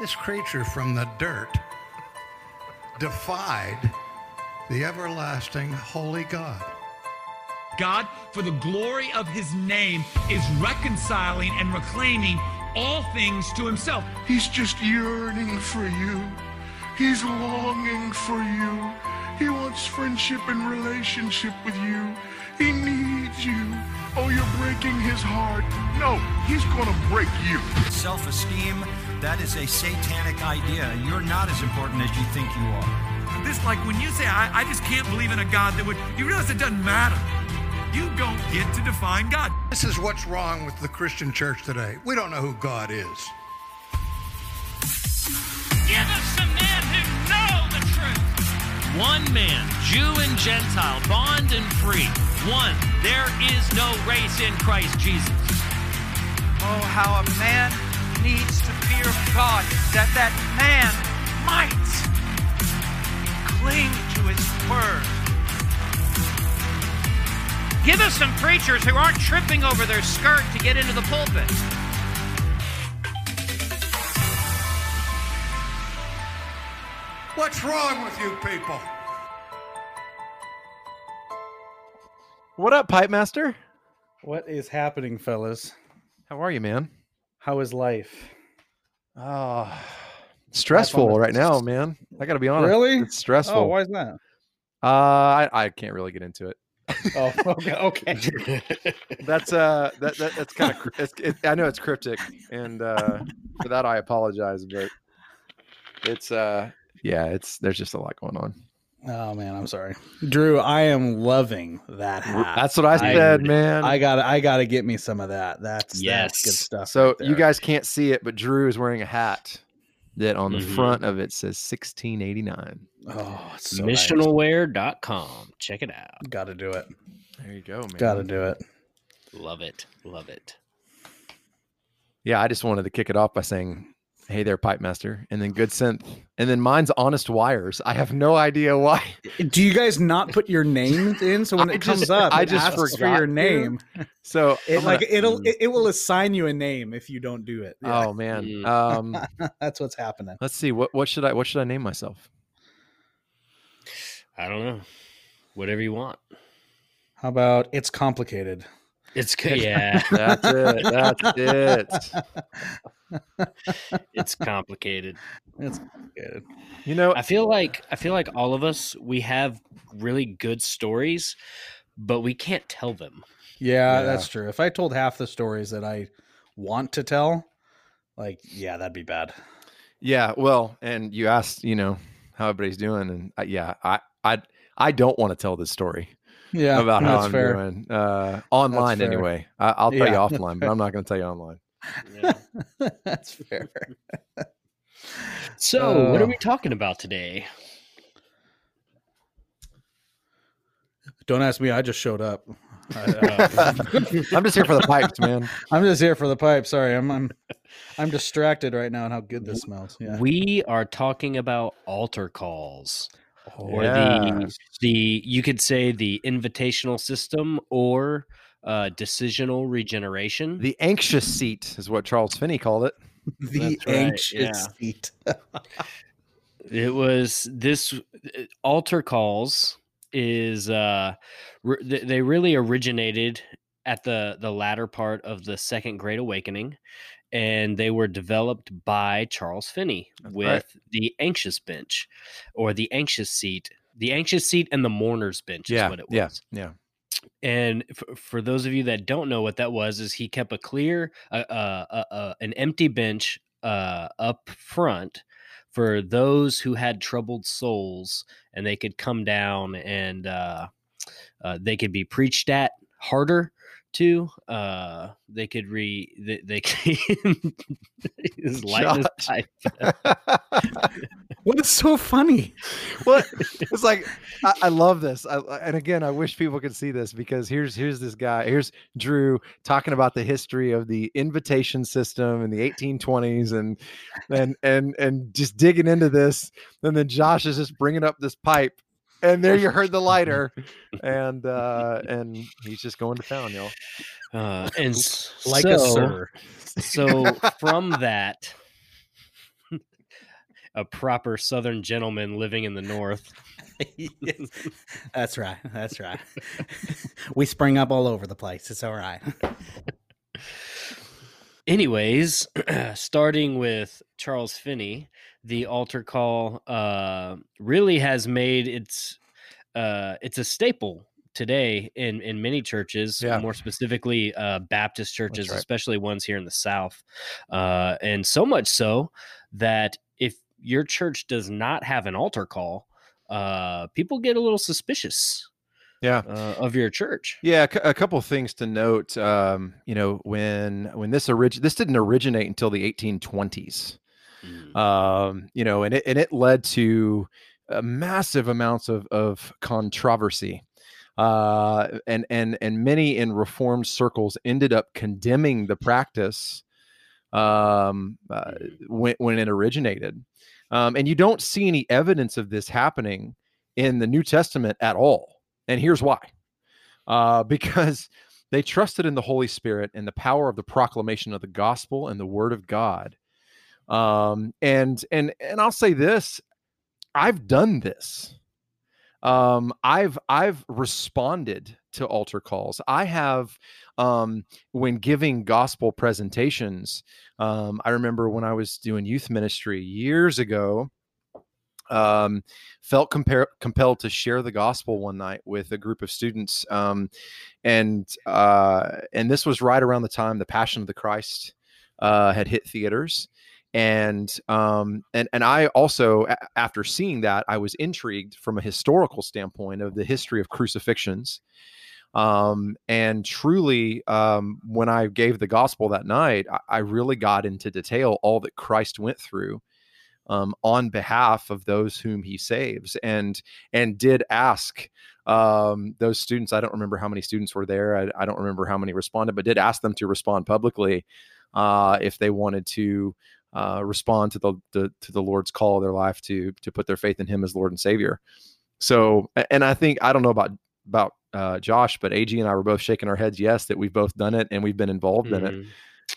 This creature from the dirt defied the everlasting holy God. God, for the glory of his name, is reconciling and reclaiming all things to himself. He's just yearning for you. He's longing for you. He wants friendship and relationship with you. He needs you. Oh, you're breaking his heart. No, he's gonna break you. Self esteem, that is a satanic idea. You're not as important as you think you are. This, like when you say, I, I just can't believe in a God that would, you realize it doesn't matter. You don't get to define God. This is what's wrong with the Christian church today. We don't know who God is. Give us some men who know the truth. One man, Jew and Gentile, bond and free. One, there is no race in Christ Jesus. Oh, how a man needs to fear God, that that man might cling to his word. Give us some preachers who aren't tripping over their skirt to get into the pulpit. What's wrong with you people? What up, Pipe Master? What is happening, fellas? How are you, man? How is life? Oh, stressful right now, man. I got to be honest. Really? It's stressful. Oh, why is that? Uh, I, I can't really get into it. Oh, okay. okay. That's uh, that, that that's kind of. It's, it, I know it's cryptic, and uh, for that I apologize, but it's uh, yeah, it's there's just a lot going on. Oh man, I'm sorry, Drew. I am loving that hat. That's what I said, man. I got. to I got to get me some of that. That's that's Yes. good stuff. so right you guys can't see it, but Drew is wearing a hat that on the Mhm. front of it says 1689. Oh, it's so nice. Check it out. Got to do it. There you go, man. Got to do it. Love it. Love it. Yeah, I just wanted to kick it off by saying, "Hey there, Pipe Master," and then good synth, and then mine's honest wires. I have no idea why. Do you guys not put your name in? So when I it comes up, I it just asks for forgot your to. name. So It I'm like it'll it, it will assign you a name if you don't do it. Yeah. oh man, Mm. um, that's what's happening. let's see what what should I what should I name myself? I don't know. Whatever you want. How about it's complicated? It's good. Yeah, That's it. That's it. it's complicated. It's complicated. You know, I feel like I feel like all of us we have really good stories, but we can't tell them. Yeah, Yeah. that's true. If I told half the stories that I want to tell, like, yeah, that'd be bad. yeah. Well, and you asked, you know, how everybody's doing, and uh, yeah, I I I don't want to tell this story Yeah, about how that's I'm fair. doing uh, online anyway. I, I'll tell you offline, but I'm not going to tell you online. that's fair. So, what are Uh, we talking about today? Don't ask me. I just showed up. I, uh, I'm just here for the pipes, man. I'm just here for the pipes. Sorry, I'm I'm I'm distracted right now on how good this smells. Yeah. We are talking about altar calls, or Yeah. the the you could say the invitational system or uh, decisional regeneration. The anxious seat is what Charles Finney called it. the right, anxious yeah. seat. It was this altar calls is uh re- they really originated at the the latter part of the second great awakening and they were developed by Charles Finney That's with right. the anxious bench or the anxious seat the anxious seat and the mourner's bench Yeah, is what it was yeah, yeah. And for, for those of you that don't know what that was is he kept a clear uh, uh, uh, uh, an empty bench uh, up front for those who had troubled souls and they could come down and uh, they could be preached at harder to uh they could re they, they could his lightness Josh. pipe. What is so funny? What it's like I, I love this I, and again i wish people could see this because here's here's this guy here's drew talking about the history of the invitation system in the 1820s and and and and just digging into this and then josh is just bringing up this pipe and there you heard the lighter and uh and he's just going to town y'all uh and s- Like a so- sir. so from that a proper Southern gentleman living in the North. Yes. That's right. That's right. we spring up all over the place. It's all right. Anyways, starting with Charles Finney, the altar call uh, really has made its uh, it's a staple today in in many churches, Yeah. more specifically uh, Baptist churches, right. especially ones here in the South, uh, and so much so that if your church does not have an altar call, uh, people get a little suspicious Yeah. uh, of your church. Yeah, a couple of things to note. Um, you know, when when this orig- this didn't originate until the 1820s. Mm. Um, you know, and it and it led to uh, massive amounts of of controversy. Uh, and and and many in reformed circles ended up condemning the practice um, uh, when when it originated. Um, and you don't see any evidence of this happening in the New Testament at all. And here's why uh, because they trusted in the Holy Spirit and the power of the proclamation of the gospel and the word of God. Um, and and and I'll say this, I've done this. Um, I've I've responded to altar calls. I have um, when giving gospel presentations. Um, I remember when I was doing youth ministry years ago um, felt compar- compelled to share the gospel one night with a group of students, um, and uh, and this was right around the time the Passion of the Christ uh, had hit theaters, and um, and and I also after seeing that I was intrigued from a historical standpoint of the history of crucifixions. Um, and truly, um, when I gave the gospel that night, I, I really got into detail all that Christ went through um, on behalf of those whom he saves and and did ask um, those students i don't remember how many students were there I, I don't remember how many responded but did ask them to respond publicly uh, if they wanted to uh, respond to the, the to the lord's call of their life to to put their faith in him as lord and savior. So and i think i don't know about about uh, josh but ag and i were both shaking our heads yes that we've both done it and we've been involved in it.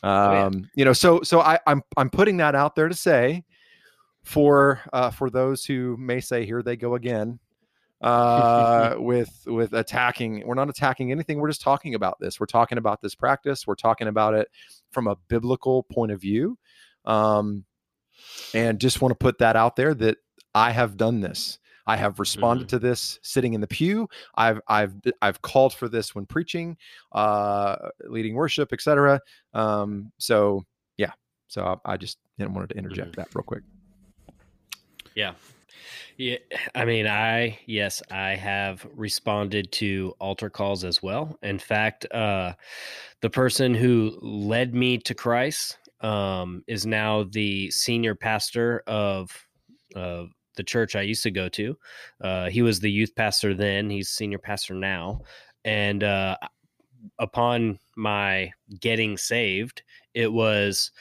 Um yeah. you know so so i i'm i'm putting that out there to say for uh for those who may say here they go again uh with with attacking we're not attacking anything we're just talking about this. We're talking about this practice we're talking about it from a biblical point of view um and just want to put that out there that i have done this i have responded to this sitting in the pew i've i've i've called for this when preaching uh leading worship etc um so yeah so i, I just you know, wanted to interject that real quick Yeah. Yeah. I mean, I, yes, I have responded to altar calls as well. In fact, uh, the person who led me to Christ um, is now the senior pastor of uh, the church I used to go to. Uh, he was the youth pastor then, he's senior pastor now. And uh, upon my getting saved, it was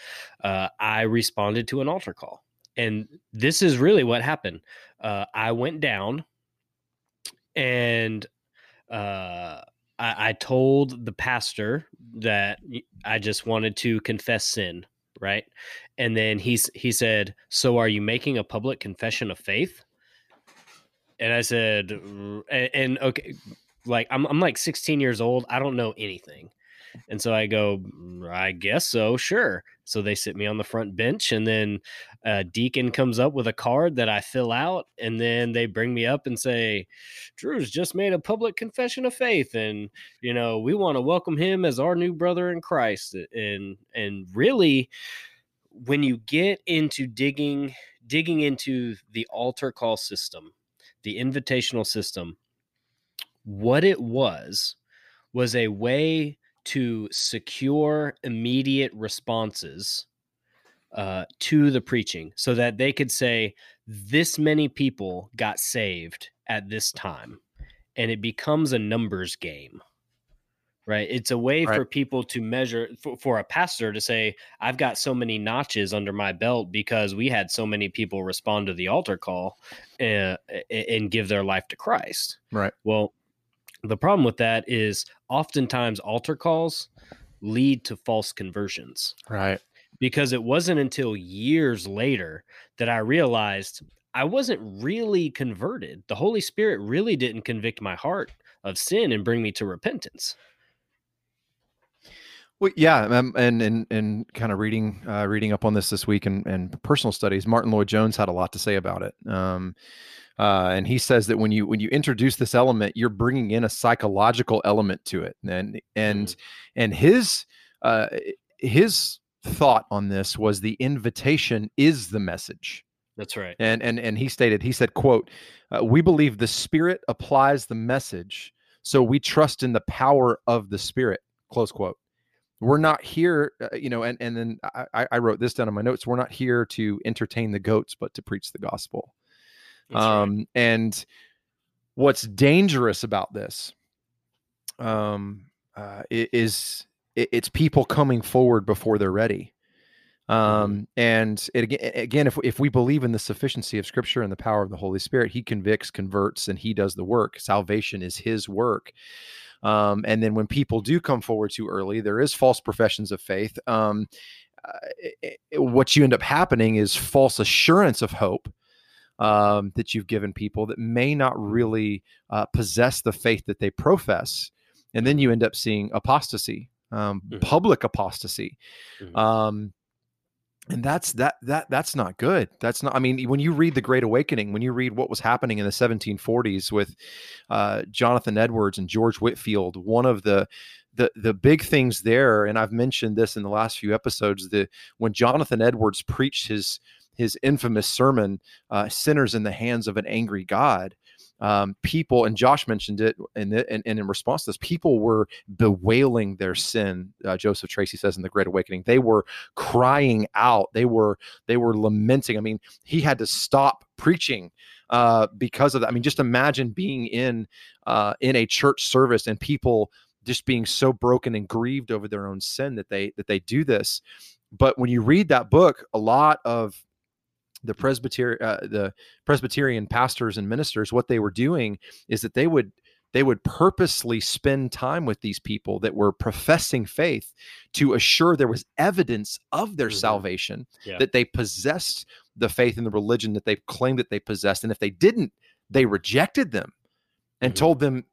uh, I responded to an altar call. And this is really what happened. Uh, I went down and uh, I, I told the pastor that I just wanted to confess sin, right? And then he's he said, "So are you making a public confession of faith?" And I said, and, and okay, like I'm I'm like 16 years old. I don't know anything. And so I go, "Mm, I guess so, sure. So they sit me on the front bench, and then a deacon comes up with a card that I fill out, and then they bring me up and say, Drew's just made a public confession of faith, and you know we want to welcome him as our new brother in Christ. And and really, when you get into digging digging into the altar call system, the invitational system, what it was was a way to secure immediate responses uh, to the preaching so that they could say, this many people got saved at this time. And it becomes a numbers game, right? It's a way Right. for people to measure, for, for a pastor to say, I've got so many notches under my belt because we had so many people respond to the altar call uh, and give their life to Christ. right Well, the problem with that is oftentimes altar calls lead to false conversions right because it wasn't until years later that I realized I wasn't really converted. The Holy Spirit really didn't convict my heart of sin and bring me to repentance. Well, yeah, um, and and and kind of reading uh, reading up on this this week and, and personal studies. Martyn Lloyd-Jones had a lot to say about it, um, uh, and he says that when you when you introduce this element, you're bringing in a psychological element to it, and and mm. and his uh, his thought on this was the invitation is the message. That's right. And and and he stated he said, "quote uh, We believe the Spirit applies the message, so we trust in the power of the Spirit." Close quote we're not here uh, you know and and then I, I wrote this down in my notes we're not here to entertain the goats but to preach the gospel um right. and what's dangerous about this um uh is it, it's people coming forward before they're ready mm-hmm. um and it, again if, if we believe in the sufficiency of scripture and the power of the holy spirit he convicts converts and he does the work salvation is his work um, and then when people do come forward too early, there is false professions of faith. Um, uh, it, it, what you end up happening is false assurance of hope um, that you've given people that may not really uh, possess the faith that they profess. And then you end up seeing apostasy, um, mm-hmm. public apostasy. Mm-hmm. Um, and that's that that that's not good that's not i mean when you read the great awakening when you read what was happening in the 1740s with uh, jonathan edwards and george whitefield one of the the the big things there and i've mentioned this in the last few episodes the when jonathan edwards preached his his infamous sermon uh, sinners in the hands of an angry god um, people, and Josh mentioned it, and, and, in response to this, people were bewailing their sin. Uh, Joseph Tracy says in the Great Awakening, they were crying out. They were they were lamenting. I mean, he had to stop preaching uh, because of that. I mean, just imagine being in uh, in a church service and people just being so broken and grieved over their own sin that they that they do this. But when you read that book, a lot of the Presbyterian uh, the Presbyterian pastors and ministers what they were doing is that they would they would purposely spend time with these people that were professing faith to assure there was evidence of their mm-hmm. salvation yeah. that they possessed the faith and the religion that they claimed that they possessed and if they didn't they rejected them and mm-hmm. told them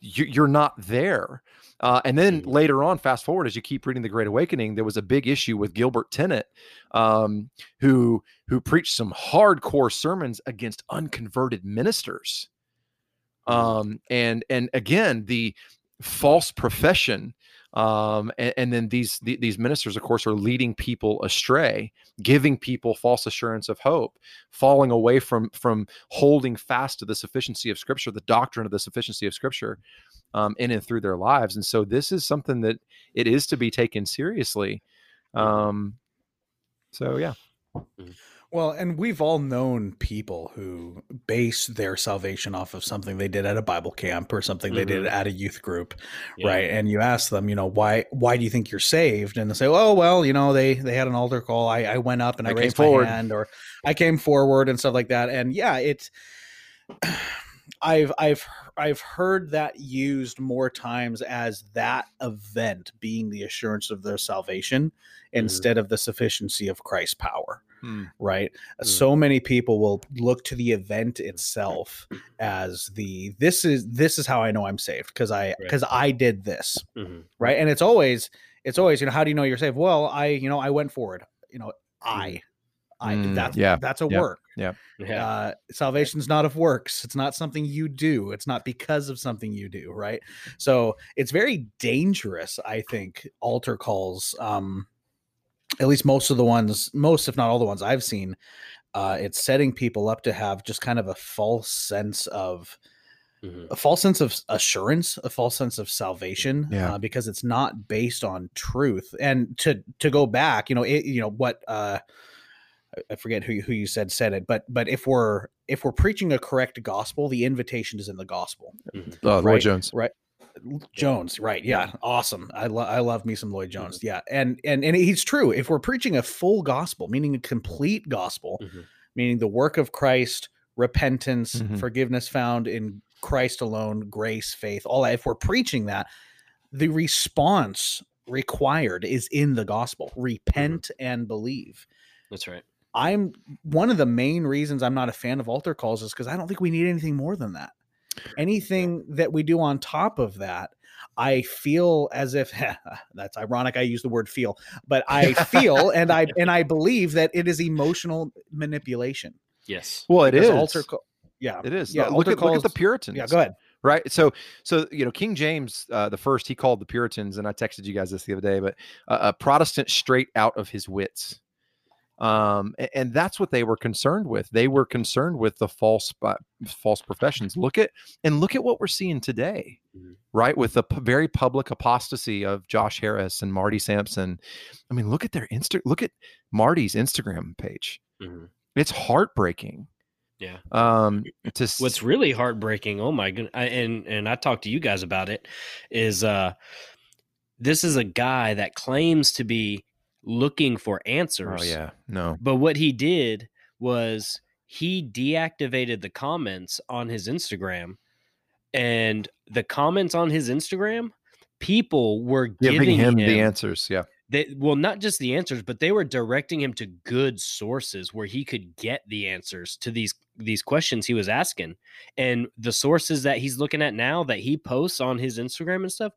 you're not there uh, and then mm-hmm. later on, fast forward as you keep reading the Great Awakening, there was a big issue with Gilbert Tennent, um, who who preached some hardcore sermons against unconverted ministers. Mm-hmm. Um, and and again, the false profession um, and, and, then these the, these ministers of course are leading people astray giving people false assurance of hope falling away from from holding fast to the sufficiency of scripture the doctrine of the sufficiency of scripture um, in and through their lives. And so this is something that it is to be taken seriously. Mm-hmm. Um, so yeah. Mm-hmm. Well, and we've all known people who base their salvation off of something they did at a Bible camp or something mm-hmm. they did mm-hmm. at a youth group, yeah. right? And you ask them, you know, why why do you think you're saved? And they say, oh well, you know, they they had an altar call. I, I went up and I, I raised my hand, or I came forward and stuff like that. And yeah, it's I've I've I've heard that used more times as that event being the assurance of their salvation mm-hmm. instead of the sufficiency of Christ's power. Hmm. Right. Hmm. So many people will look to the event itself as the this is this is how I know I'm saved because I because right. I did this. Mm-hmm. Right. And it's always it's always, you know, how do you know you're saved? Well, I, you know, I went forward. You know, I I mm, that's yeah, that's a yeah, work. Yeah. yeah. Uh, salvation's not of works. It's not something you do. It's not because of something you do, right? So it's very dangerous, I think, altar calls. Um, at least most of the ones, most if not all the ones I've seen, uh, it's setting people up to have just kind of a false sense of mm-hmm. a false sense of assurance, a false sense of salvation, yeah. uh, because it's not based on truth. And to to go back, you know, it, you know what. Uh, I forget who who you said said it, but but if we're if we're preaching a correct gospel, the invitation is in the gospel. Mm-hmm. Uh, Lloyd right? Jones, right? Jones, right? Yeah, awesome. I love I love me some Lloyd-Jones. Mm-hmm. Yeah, and and and he's true. If we're preaching a full gospel, meaning a complete gospel, mm-hmm. meaning the work of Christ, repentance, mm-hmm. forgiveness found in Christ alone, grace, faith, all that. If we're preaching that, the response required is in the gospel. Repent and believe. That's right. I'm one of the main reasons I'm not a fan of altar calls is because I don't think we need anything more than that. Anything that we do on top of that, I feel as if that's ironic. I use the word feel, but I feel and I and I believe that it is emotional manipulation. Yes. Well, it Because is. altar call- yeah, It is. Yeah, look, altar at, look at the Puritans. Yeah, go ahead. Right. So, so you know, King James uh, the first, he called the Puritans, and I texted you guys this the other day, but uh, a Protestant straight out of his wits. Um, a- and, that's what they were concerned with. They were concerned with the false, false professions. Look at and look at what we're seeing today, Mhm. right? With the p- very public apostasy of Josh Harris and Marty Sampson. I mean, look at their Insta. Look at Marty's Instagram page. Mhm. It's heartbreaking. Yeah. Um, to What's really heartbreaking, oh my goodness, and and I talked to you guys about it, is uh this is a guy that claims to be looking for oh, answers. Oh yeah, no. But what he did was he deactivated the comments on his Instagram, and the comments on his Instagram, people were Giving, giving, him, him, the answers. Yeah. They, well, not just the answers, but they were directing him to good sources where he could get the answers to these these questions he was asking. And the sources that he's looking at now that he posts on his Instagram and stuff,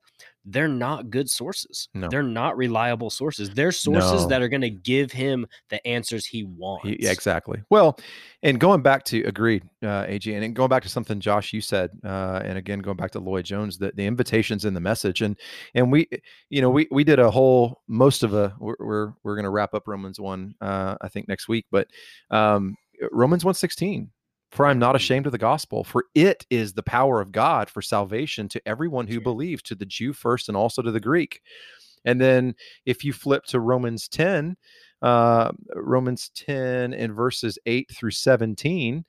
they're not good sources. No. They're not reliable sources. They're sources No. that are going to give him the answers he wants. He- yeah, exactly. Well, and going back to agreed, uh, AG, and going back to something Josh you said, uh, and again going back to Lloyd-Jones, the, the invitations in the message, and and we, you know, we we did a whole most of a we're we're, we're going to wrap up Romans one, uh, I think next week, but um, Romans one sixteen. For I'm not ashamed of the gospel, for it is the power of God for salvation to everyone who believes, to the Jew first and also to the Greek. And then if you flip to Romans 10, uh, Romans 10 and verses 8 through 17,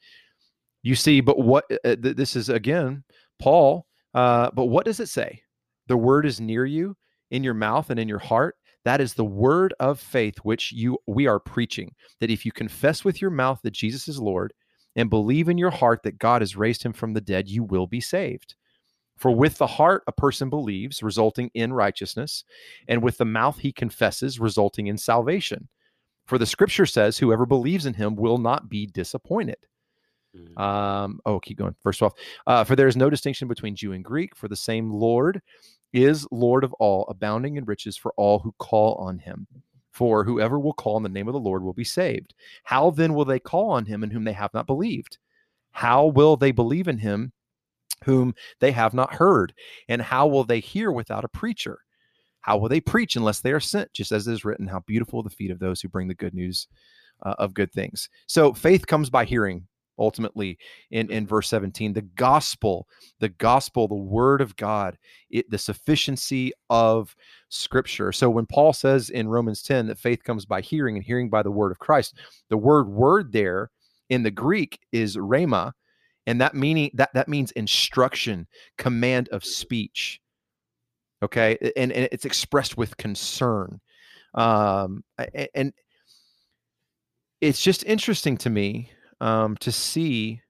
you see, but what uh, th- this is again, Paul, uh, but what does it say? The word is near you, in your mouth and in your heart. That is the word of faith which you we are preaching. That if you confess with your mouth that Jesus is Lord and believe in your heart that God has raised him from the dead, you will be saved. For with the heart a person believes, resulting in righteousness, and with the mouth he confesses, resulting in salvation. For the scripture says, Whoever believes in him will not be disappointed. Mhm. Um, oh, keep going. First 12. Uh, for there is no distinction between Jew and Greek, for the same Lord is Lord of all, abounding in riches for all who call on him. For whoever will call on the name of the Lord will be saved. How then will they call on him in whom they have not believed? How will they believe in him whom they have not heard? And how will they hear without a preacher? How will they preach unless they are sent? Just as it is written, how beautiful the feet of those who bring the good news uh, of good things. So faith comes by hearing, ultimately, in, in verse 17. The gospel, the gospel, the word of God, it, the sufficiency of scripture. So when Paul says in Romans 10 that faith comes by hearing and hearing by the word of Christ, the word word there in the Greek is rhema, and that meaning that that means instruction, command of speech. Okay, and, and it's expressed with concern, um, and it's just interesting to me um, to see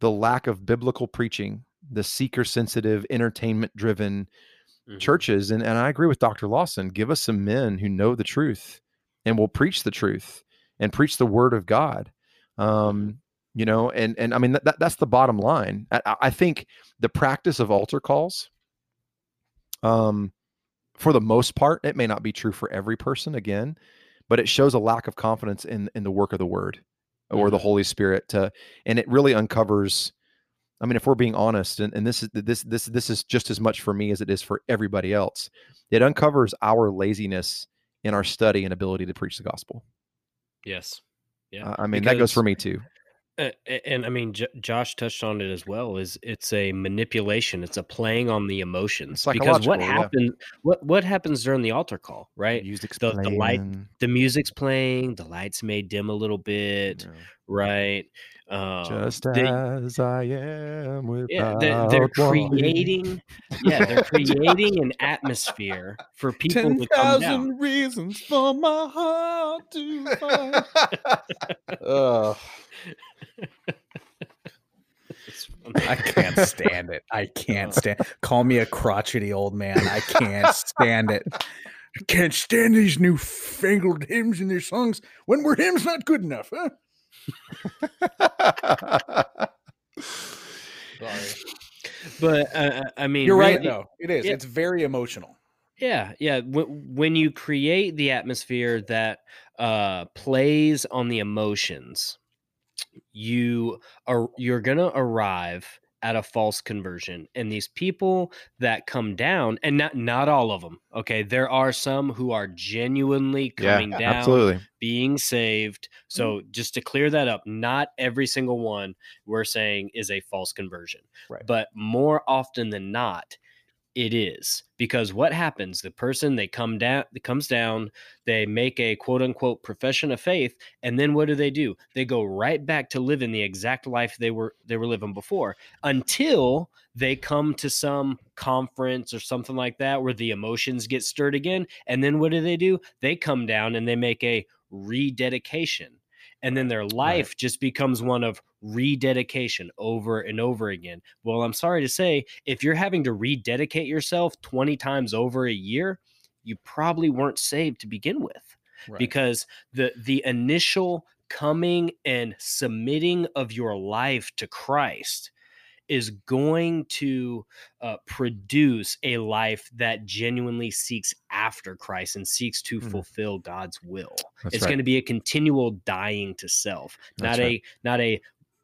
the lack of biblical preaching, the seeker sensitive, entertainment driven Mhm. churches. And, and I agree with Dr. Lawson. Give us some men who know the truth and will preach the truth and preach the word of God. Um, you know, and and I mean that, that that's the bottom line. I, I- I think the practice of altar calls, um, for the most part, it may not be true for every person again, but it shows a lack of confidence in in the work of the word or the Holy Spirit to and it really uncovers I mean if we're being honest and, and this is this this this is just as much for me as it is for everybody else. It uncovers our laziness in our study and ability to preach the gospel. Yes. Yeah. Uh, I mean that goes for me too. Uh, and I mean, J- Josh touched on it as well. Is it's a manipulation? It's a playing on the emotions. Because what Psychological, yeah. What what happens during the altar call? Right. Music's the- the light- The music's playing. The lights may dim a little bit. know, Right. Um, just they- as I am without yeah, they're, they're creating. Yeah, they're creating an atmosphere for people Ten to come down. reasons for my heart to fight. Ugh. I can't stand it. I can't stand. Call me a crotchety old man. I can't stand it. I can't stand these newfangled hymns and their songs. When were hymns not good enough? Huh? Sorry. But uh, I mean, You're right, really- though. It is. Yeah. It's very emotional. Yeah, yeah. When you create the atmosphere that uh, plays on the emotions, you are you're gonna arrive at a false conversion, and these people that come down, and not not all of them. Okay, there are some who are genuinely Yeah, coming down, absolutely. being saved. Mm-hmm. So just to clear that up, not every single one we're saying is a false conversion, Right. but more often than not it is because what happens the person they come down comes down they make a quote unquote profession of faith and then what do they do? They go right back to living the exact life they were they were living before until they come to some conference or something like that where the emotions get stirred again and then what do they do? They come down and they make a rededication and then their life just becomes one of rededication over and over again. Well, I'm sorry to say, if you're having to rededicate yourself 20 times over a year, you probably weren't saved to begin with Right. because the the initial coming and submitting of your life to Christ is going to uh, produce a life that genuinely seeks after Christ and seeks to Mhm. fulfill God's will That's it's right. going to be a continual dying to self not right. a not a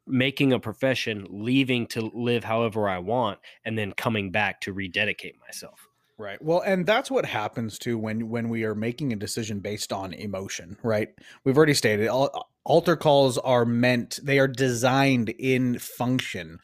making a profession leaving to live however i want and then coming back to rededicate myself Right. Well, and that's what happens too when when we are making a decision based on emotion, right? We've already stated al- altar calls are meant they are designed in function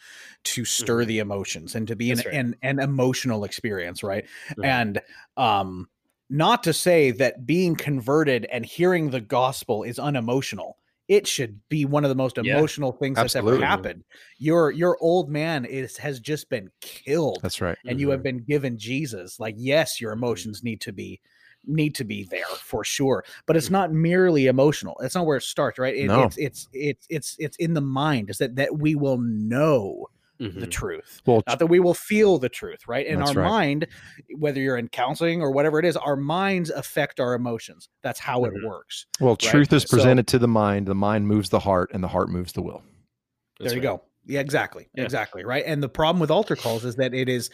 to stir the emotions and to be an, Mm-hmm. Right. an an emotional experience, right? Mhm. And um not to say that being converted and hearing the gospel is unemotional. It should be one of the most Yeah. emotional things that's ever happened. Your your old man is has just been killed That's right. and you have mm-hmm. been given Jesus, like yes, your emotions need to be need to be there for sure, but it's mm-hmm. not merely emotional. That's not where it starts, right? It, No. It's it's it's it's it's in the mind. Is that that we will know the Mhm. truth, Well, not that we will feel the truth, right? In our right. mind, whether you're in counseling or whatever it is, our minds affect our emotions. That's how Mhm. it works. well, right? truth is So- presented to the mind. The mind moves the heart, and the heart moves the will. That's there you right. go. Yeah, exactly. Yeah. Exactly. Right. And the problem with altar calls is that it is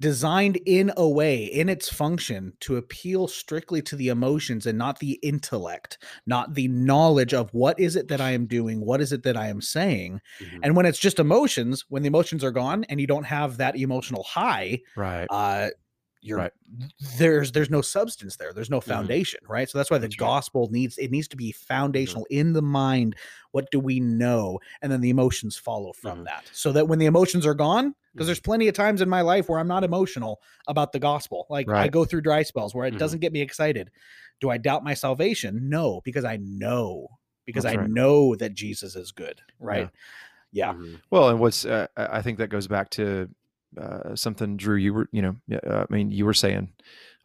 designed in a way, in its function, to appeal strictly to the emotions and not the intellect, not the knowledge of what is it that I am doing, what is it that I am saying. Mhm. And when it's just emotions, when the emotions are gone and you don't have that emotional high, Right. uh, you're Right. there's there's no substance there. There's no Mhm. foundation right? So that's why the That's right. gospel needs it needs to be foundational in the mind. What do we know? And then the emotions follow from Mhm. that. So that when the emotions are gone because there's plenty of times in my life where i'm not emotional about the gospel. Like i go through dry spells where it doesn't get me excited. Do i doubt my salvation? No because i know because That's i right. know that jesus is good right? Yeah, Mhm. Well, and what's uh, I think that goes back to uh, something, Drew. You were, you know, uh, I mean, you were saying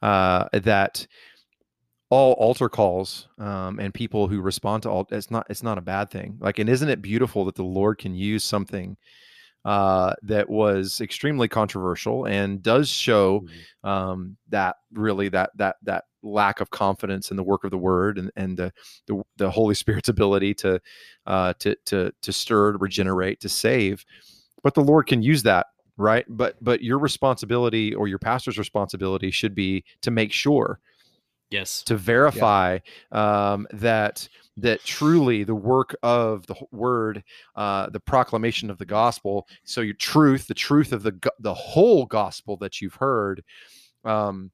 uh, that all altar calls um, and people who respond to all it's not it's not a bad thing. Like, and isn't it beautiful that the Lord can use something uh, that was extremely controversial and does show Mhm. um, that really that that that lack of confidence in the work of the Word and and the the, the Holy Spirit's ability to uh, to to to stir, to regenerate, to save. But the Lord can use that, right? But but your responsibility or your pastor's responsibility should be to make sure yes to verify um, that that truly the work of the word, uh, the proclamation of the gospel. So your truth, the truth of the the whole gospel that you've heard. Um,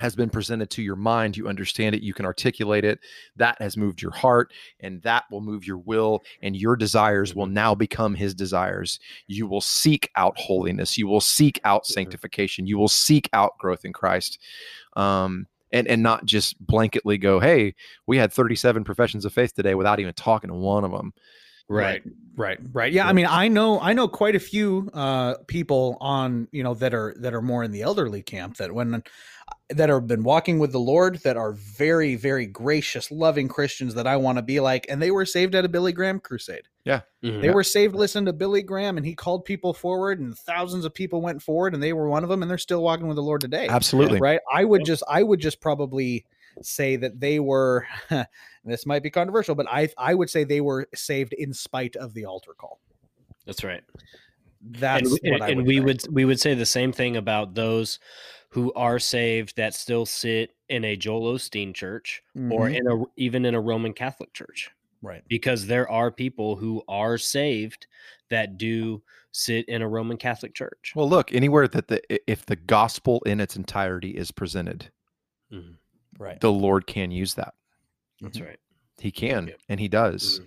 has been presented to your mind you understand it you can articulate it that has moved your heart and that will move your will and your desires will now become his desires. You will seek out holiness you will seek out sanctification you will seek out growth in christ um and and not just blanketly go hey we had 37 professions of faith today without even talking to one of them right right right yeah i mean i know i know quite a few uh people on you know that are that are more in the elderly camp that when that have been walking with the lord that are very very gracious loving christians that i want to be like and they were saved at a billy graham crusade Yeah. Mhm. They were saved listening to Billy Graham, and he called people forward, and thousands of people went forward, and they were one of them, and they're still walking with the Lord today. Absolutely. Right. I would just, I would just probably say that they were. this might be controversial, but I, I would say they were saved in spite of the altar call. That's right. That's and, we- what I and would we say. would we would say the same thing about those who are saved that still sit in a Joel Osteen church or Mhm. in a even in a Roman Catholic church right. because there are people who are saved that do sit in a Roman Catholic church. Well, look, anywhere that the if the gospel in its entirety is presented, Mhm. Right. the Lord can use that. That's right. He can, Yep. and he does.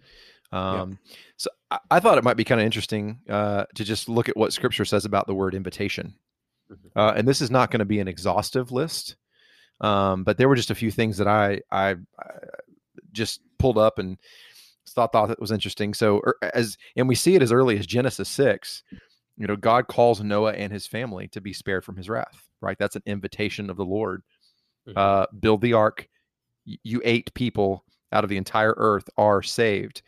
Mhm. Um, So I, I thought it might be kind of interesting uh, to just look at what Scripture says about the word invitation. Mhm. Uh, and this is not going to be an exhaustive list, um, but there were just a few things that I I, I just pulled up and thought thought that was interesting. So er, as and we see it as early as Genesis six. You know, God calls Noah and his family to be spared from his wrath. Right, that's an invitation of the Lord. Mhm. Uh, build the ark. You eight people out of the entire earth are saved.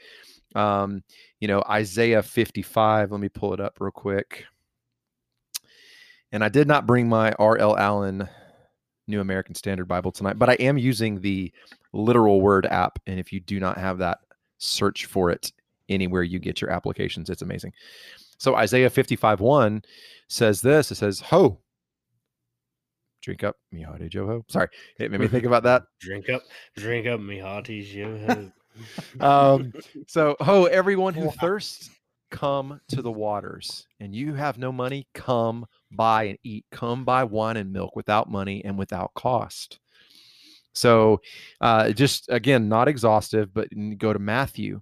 Um, you know, Isaiah 55. Let me pull it up real quick. And I did not bring my R.L. Allan New American Standard Bible tonight, but I am using the literal word app. And if you do not have that, search for it anywhere you get your applications. It's amazing. So Isaiah 55 1 says this it says, Ho, drink up, Mihade Joho. Sorry, it made me think about that. Drink up, drink up, me hearties, yo ho. um, so, ho, everyone who thirsts, come to the waters. And you have no money, come buy and eat. Come buy wine and milk without money and without cost. So, uh, just again, not exhaustive, but go to Matthew.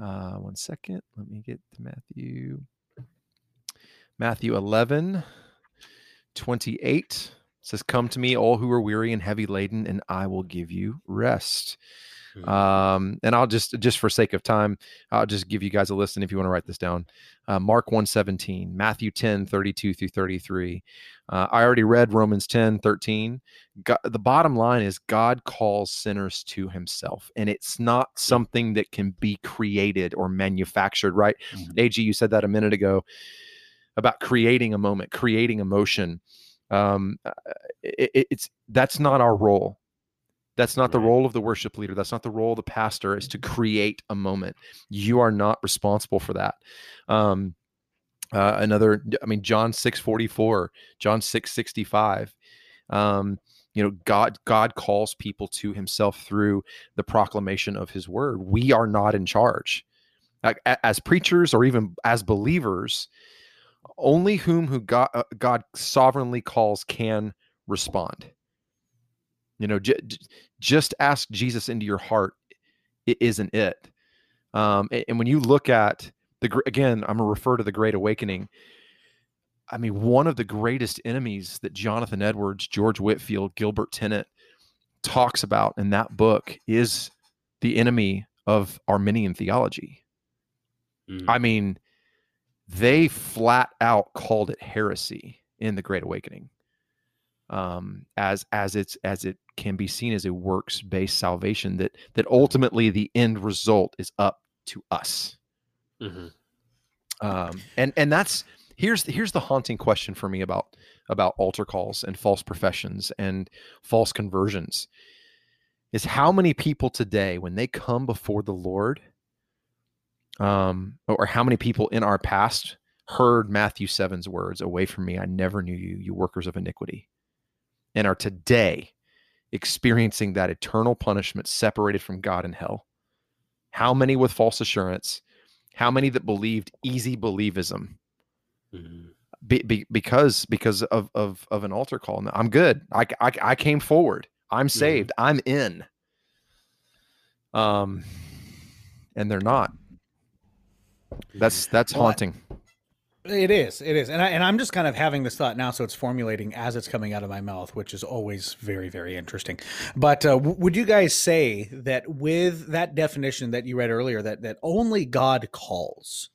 Uh, one second. Let me get to Matthew. Matthew 11, 28 says, Come to me, all who are weary and heavy laden, and I will give you rest. Mhm. Um, and I'll just just for sake of time, I'll just give you guys a list. And if you want to write this down, uh, Mark 117, Matthew 10, 32 through 33. Uh, I already read Romans 10, 13. God, the bottom line is God calls sinners to himself, and it's not something that can be created or manufactured, right? Mhm. AG, you said that a minute ago about creating a moment, creating emotion. Um, uh, it, it- it's that's not our role. That's not the role of the worship leader. That's not the role of the pastor. Is to create a moment. You are not responsible for that. Um, uh, another, I mean, John six forty four, John six sixty five. Um, you know, God God calls people to Himself through the proclamation of His word. We are not in charge. As preachers or even as believers, only whom who God, uh, God sovereignly calls can respond. You know, j- j- just ask Jesus into your heart. It isn't it. Um, a- and, when you look at the again, I'm gonna refer to the Great Awakening. I mean, one of the greatest enemies that Jonathan Edwards, George Whitefield, Gilbert Tennent talks about in that book is the enemy of Arminian theology. Mhm. I mean, they flat out called it heresy in the Great Awakening. Um, as as it's as it can be seen as a works based salvation that that ultimately the end result is up to us. Mhm. Um, and and that's here's here's the haunting question for me about about altar calls and false professions and false conversions is how many people today when they come before the Lord um or how many people in our past heard Matthew 7's words away from me I never knew you you workers of iniquity and are today experiencing that eternal punishment separated from God in hell how many with false assurance how many that believed easy believism Mhm. be, be, because because of, of of an altar call. I'm good. I, I I came forward. I'm saved. I'm in. Um, and they're not. That's that's Well, haunting. It is. It is. And I and I'm just kind of having this thought now, so it's formulating as it's coming out of my mouth, which is always very, very interesting. But uh, w- would you guys say that with that definition that you read earlier, that that only God calls,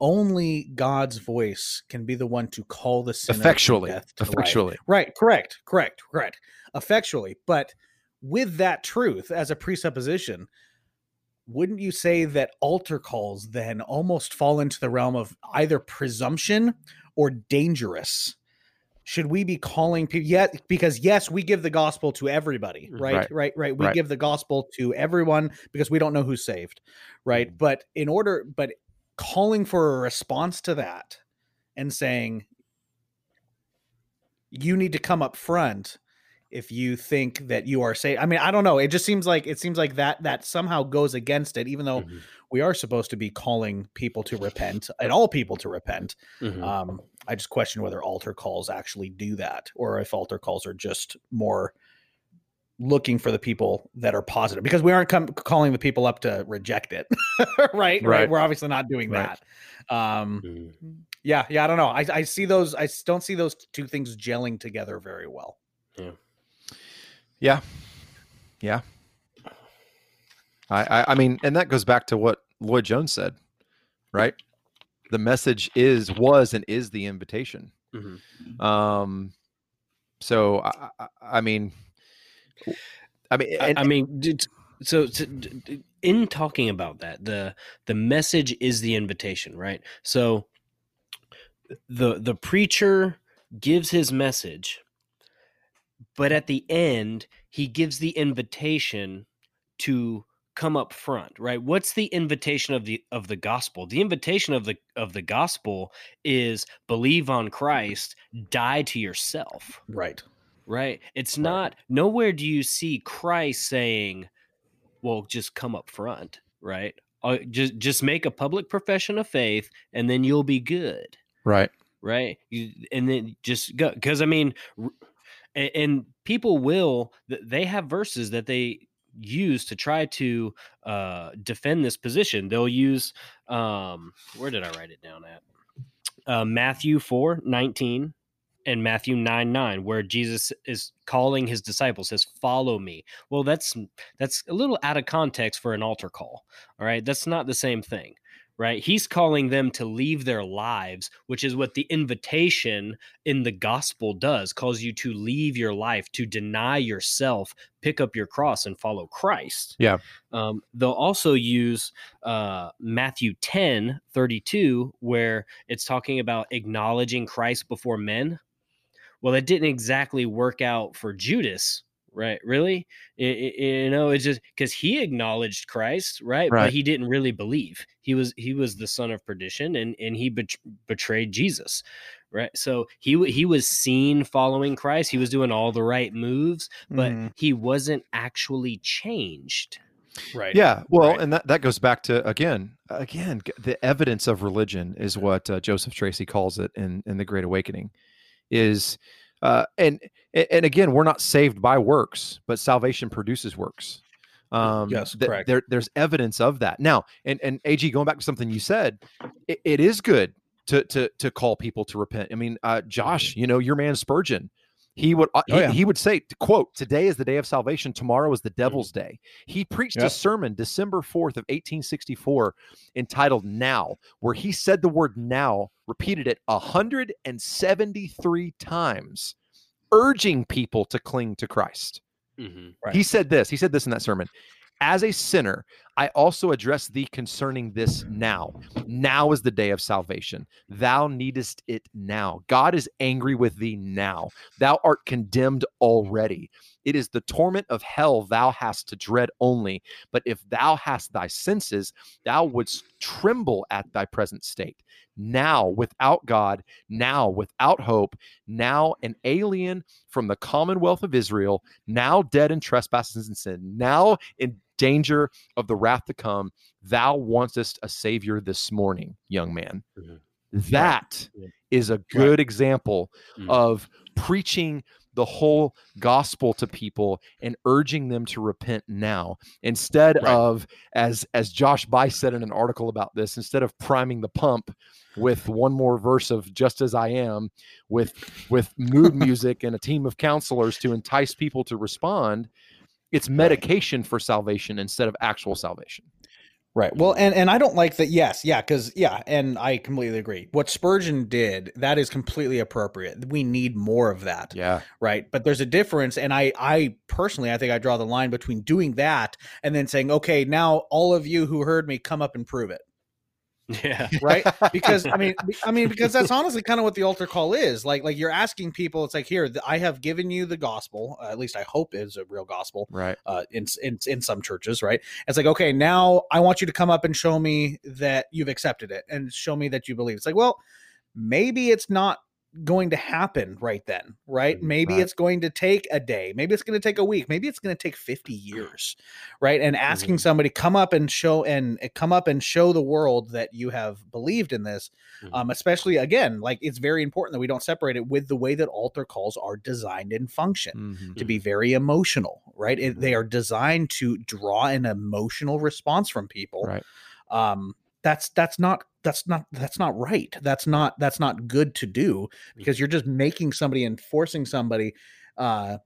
only God's voice can be the one to call the sinner Effectually. to life? Effectually. Right. Correct. Correct. Correct. Effectually. But with that truth as a presupposition, wouldn't you say that altar calls then almost fall into the realm of either presumption or dangerous? Should we be calling people? Yeah, because yes, we give the gospel to everybody, mm, right? Right. Right, right. We Right. give the gospel to everyone because we don't know who's saved, right? Mm-hmm. But in order, but calling for a response to that and saying, you need to come up front if you think that you are safe. I mean, I don't know. It just seems like it seems like that that somehow goes against it, even though Mhm. we are supposed to be calling people to repent and all people to repent. Mhm. Um, I just question whether altar calls actually do that, or if altar calls are just more looking for the people that are positive because we aren't com- calling the people up to reject it right right Right. we're obviously not doing Right. that um Mhm. yeah yeah i don't know I, I see those i don't see those two things gelling together very well Yeah. Yeah. I, I I mean, and that goes back to what Lloyd Jones said, right? The message is was and is the invitation. Mhm. Um so I, I, I mean I mean I- and, I mean, so, so in talking about that, the the message is the invitation, right? So the the preacher gives his message, but at the end, he gives the invitation to come up front, right? What's the invitation of the of the gospel? The invitation of the of the gospel is believe on Christ, die to yourself right right? It's not nowhere do you see Christ saying, "Well, just come up front," right? Uh, just just make a public profession of faith, and then you'll be good, right. right? You, and then just go because I mean, r- and, and people will they have verses that they use to try to uh defend this position they'll use um where did i write it down at uh matthew 4 19 and Matthew 9 9, where Jesus is calling his disciples, says, Follow me. Well, that's that's a little out of context for an altar call. All right. That's not the same thing. Right. He's calling them to leave their lives, which is what the invitation in the gospel does, calls you to leave your life, to deny yourself, pick up your cross and follow Christ. Yeah. Um, they'll also use uh, Matthew 10 32, where it's talking about acknowledging Christ before men. Well, that didn't exactly work out for Judas, right? Really? I- I- you know, it's just because he acknowledged Christ, right? Right. But he didn't really believe. He was he was the son of perdition, and and he bet- betrayed Jesus, right? So he w- he was seen following Christ. He was doing all the right moves, but Mhm. he wasn't actually changed. right Yeah, well, Right. and that, that goes back to again, again, the evidence of religion is what uh, Joseph Tracy calls it in in the Great Awakening, is, uh, and and again, we're not saved by works, but salvation produces works. Um, Yes, th- correct. There, there's evidence of that now, and and Ag, going back to something you said, it, it is good to to to call people to repent. I mean, uh, Josh, you know, your man Spurgeon. He would uh, Oh, he, yeah. he would say, quote, today is the day of salvation, tomorrow is the devil's day. He preached a sermon December 4th of 1864 entitled Now, where he said the word now, repeated it 173 times, urging people to cling to Christ. Mm-hmm. Right. He said this. He said this in that sermon. As a sinner, I also address thee concerning this now. Now is the day of salvation. Thou needest it now. God is angry with thee now. Thou art condemned already. It is the torment of hell thou hast to dread only. But if thou hast thy senses, thou wouldst tremble at thy present state. Now, without God, now without hope, now an alien from the commonwealth of Israel, now dead in trespasses and sin, now in danger of the wrath to come, thou wantest a savior this morning, young man. Mhm. That Yeah. is a good example Mhm. of preaching the whole gospel to people and urging them to repent now instead Right. of as as Josh Buice said in an article about this instead of priming the pump with one more verse of just as I am with with mood music and a team of counselors to entice people to respond it's medication for salvation instead of actual salvation Right. Well, and and I don't like that. Yes, yeah, because yeah, and I completely agree. What Spurgeon did, that is completely appropriate. We need more of that. Yeah. Right. But there's a difference, and I I personally I think I draw the line between doing that and then saying, okay, now all of you who heard me come up and prove it. Yeah. Right. Because I mean, I mean, because that's honestly kind of what the altar call is. Like, like you're asking people. It's like here, I have given you the gospel. Uh, at least I hope is a real gospel. Right. Uh, in in in some churches, right? It's like, okay, now I want you to come up and show me that you've accepted it, and show me that you believe. It's like, well, maybe it's not going to happen right then, right? Maybe Right. it's going to take a day, maybe it's going to take a week, maybe it's going to take 50 years, right? And asking somebody come up and show and uh, come up and show the world that you have believed in this, um, especially again, like it's very important that we don't separate it with the way that altar calls are designed and function Mhm. to be very emotional, right? It, they are designed to draw an emotional response from people. Right. Um, that's that's not that's not that's not right. That's not that's not good to do because you're just making somebody and forcing somebody uh,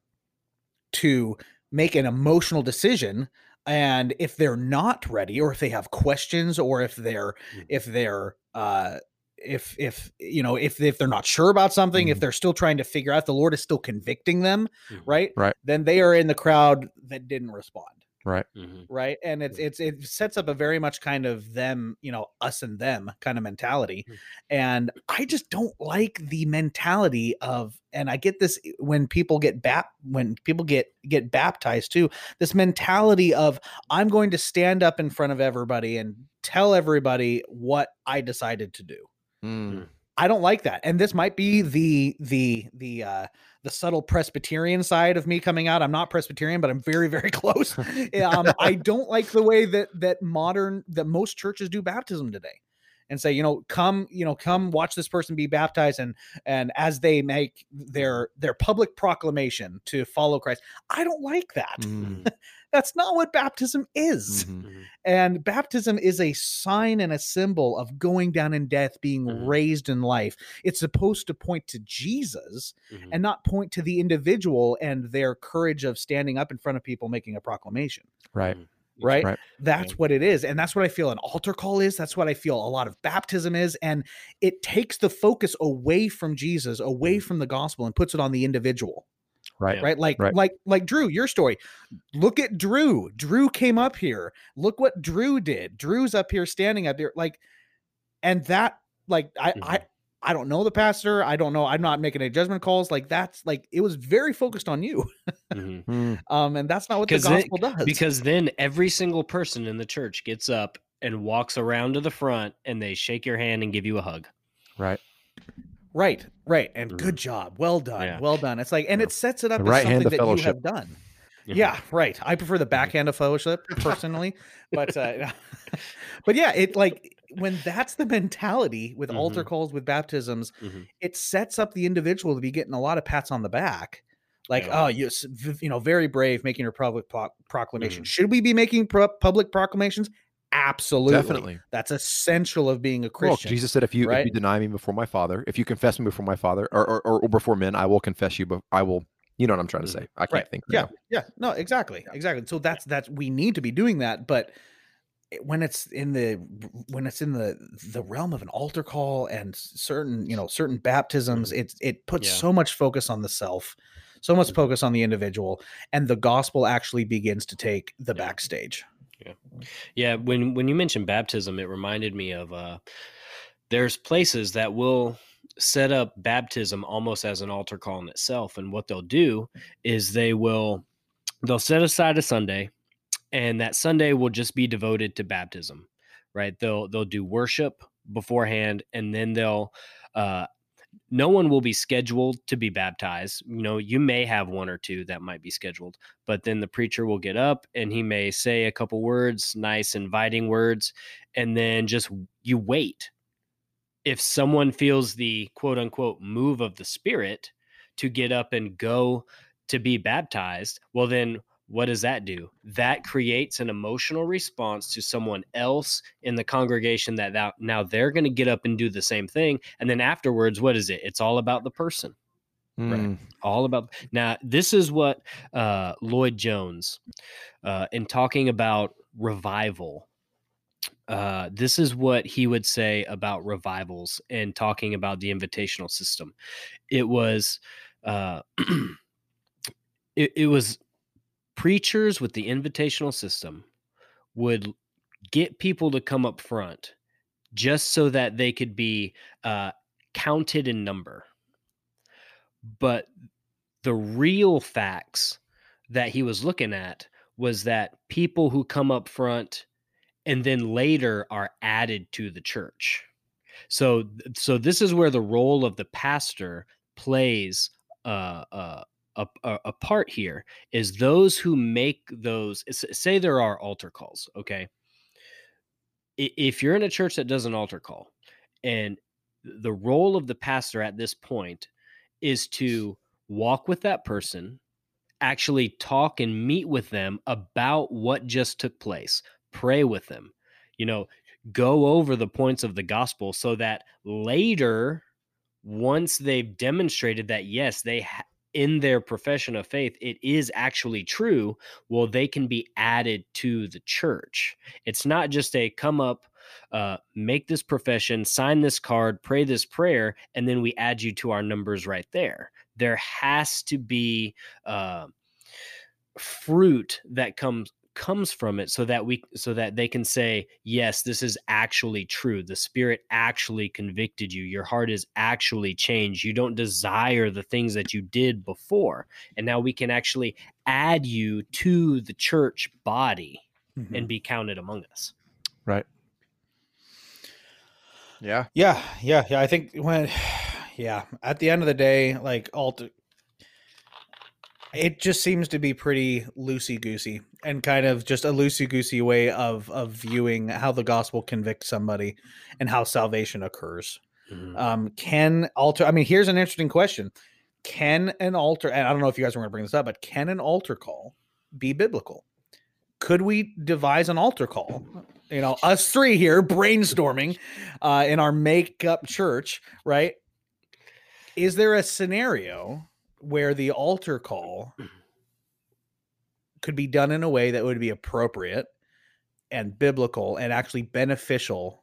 to make an emotional decision. And if they're not ready, or if they have questions, or if they're if they're uh, if if you know if if they're not sure about something, if they're still trying to figure out, the Lord is still convicting them, right? Right. Then they are in the crowd that didn't respond Right. right and it's it's it sets up a very much kind of them you know us and them kind of mentality and i just don't like the mentality of and i get this when people get bap when people get get baptized too this mentality of i'm going to stand up in front of everybody and tell everybody what i decided to do Mm. I don't like that. And this might be the the the uh the subtle Presbyterian side of me coming out. I'm not Presbyterian, but I'm very, very close. um, I don't like the way that that modern that most churches do baptism today. And say, you know, come, you know, come watch this person be baptized and and as they make their their public proclamation to follow Christ. I don't like that. Mm. That's not what baptism is. Mhm. And baptism is a sign and a symbol of going down in death, being mm-hmm. raised in life. It's supposed to point to Jesus mm-hmm. and not point to the individual and their courage of standing up in front of people making a proclamation. Right. Right? Right. That's what it is. And that's what I feel an altar call is. That's what I feel a lot of baptism is. And it takes the focus away from Jesus, away from the gospel, and puts it on the individual Right. right like Right. like like drew your story. Look at drew. Drew came up here. Look what drew did. Drew's up here standing up here like and that like i i i don't know the pastor. I don't know. I'm not making any judgment calls. Like that's like it was very focused on you. Mm. um and that's not what the Because then- gospel does. Because then every single person in the church gets up and walks around to the front and they shake your hand and give you a hug. Right. Right right and good job well done Yeah. well done it's like and it sets it up The as right hand something of that you fellowship. have done yeah right i prefer the backhand of fellowship personally but uh but yeah it like when that's the mentality with altar Mhm. calls with baptisms Mhm. it sets up the individual to be getting a lot of pats on the back like Yeah. oh you s- v- you know very brave making your public pro- proclamation Mhm. should we be making pro- public proclamations absolutely Definitely. that's essential of being a Well, christian Jesus said, "If you if you deny me before my Father, if you confess me before my Father, or or, or, or before men, I will confess you. But I will." You know what I'm trying to mm-hmm. say? I can't right think. yeah now. yeah no exactly exactly so that's that's we need to be doing that but when it's in the when it's in the the realm of an altar call and certain you know certain baptisms mm-hmm. it it puts Yeah. so much focus on the self so much mm-hmm. focus on the individual and the gospel actually begins to take the Yeah. backstage Yeah, Yeah. when when you mentioned baptism, it reminded me of uh there's places that will set up baptism almost as an altar call in itself and what they'll do is they will they'll set aside a Sunday and that Sunday will just be devoted to baptism. Right? They'll they'll do worship beforehand and then they'll uh no one will be scheduled to be baptized. You know, you may have one or two that might be scheduled, but then the preacher will get up and he may say a couple words, nice, inviting words, and then just you wait. If someone feels the quote unquote move of the spirit to get up and go to be baptized, well, then what does that do? That creates an emotional response to someone else in the congregation that now they're going to get up and do the same thing. And then afterwards, what is it? It's all about the person. Mm. All about now. This is what uh, Lloyd Jones, uh, in talking about revival, uh, this is what he would say about revivals and talking about the invitational system. It was, uh, it, it was preachers with the invitational system would get people to come up front just so that they could be uh, counted in number. But the real facts that he was looking at was that people who come up front and then later are added to the church. So so this is where the role of the pastor plays uh, uh, a, part here is those who make those say there are altar calls okay? If you're in a church that does an altar call and the role of the pastor at this point is to walk with that person actually talk and meet with them about what just took place pray with them you know go over the points of the gospel so that later once they've demonstrated that yes they ha- in their profession of faith it is actually true well they can be added to the church. It's not just a come up uh, make this profession sign this card pray this prayer and then we add you to our numbers right there. There has to be uh, fruit that comes comes from it so that we so that they can say yes this is actually true. The spirit actually convicted you. Your heart is actually changed. You don't desire the things that you did before. And now we can actually add you to the church body mm-hmm. and be counted among us. Right. Yeah. Yeah yeah yeah. I think when yeah at the end of the day like alt it just seems to be pretty loosey goosey and kind of just a loosey goosey way of of viewing how the gospel convicts somebody and how salvation occurs. Mm-hmm. Um, can altar? I mean, here's an interesting question: Can an altar? And I don't know if you guys are going to bring this up, but can an altar call be biblical? Could we devise an altar call? You know, us three here brainstorming uh, in our makeup church, right? Is there a scenario where the altar call could be done in a way that would be appropriate and biblical and actually beneficial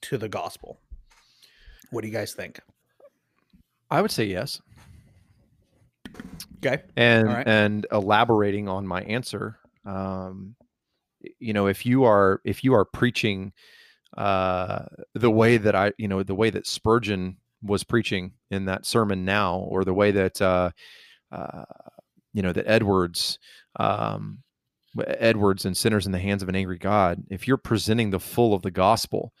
to the gospel. What do you guys think? I would say yes. Okay. And right. and elaborating on my answer, um, you know, if you are if you are preaching uh, the way that I, you know, the way that Spurgeon was preaching in that sermon now, or the way that uh, uh, you know that Edwards um, Edwards and sinners in the hands of an angry God. If you're presenting the full of the gospel,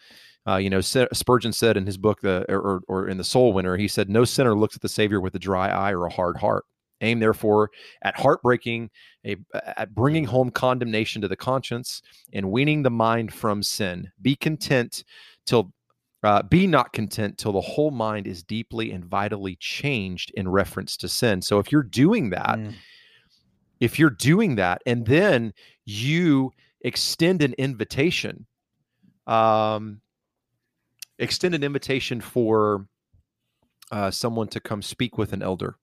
uh, you know Spurgeon said in his book, the or, or in the Soul Winner, he said, "No sinner looks at the Savior with a dry eye or a hard heart." Aim therefore at heartbreaking, a, at bringing home condemnation to the conscience and weaning the mind from sin. Be content till uh, be not content till the whole mind is deeply and vitally changed in reference to sin. So if you're doing that, mm. if you're doing that, and then you extend an invitation, um, extend an invitation for uh, someone to come speak with an elder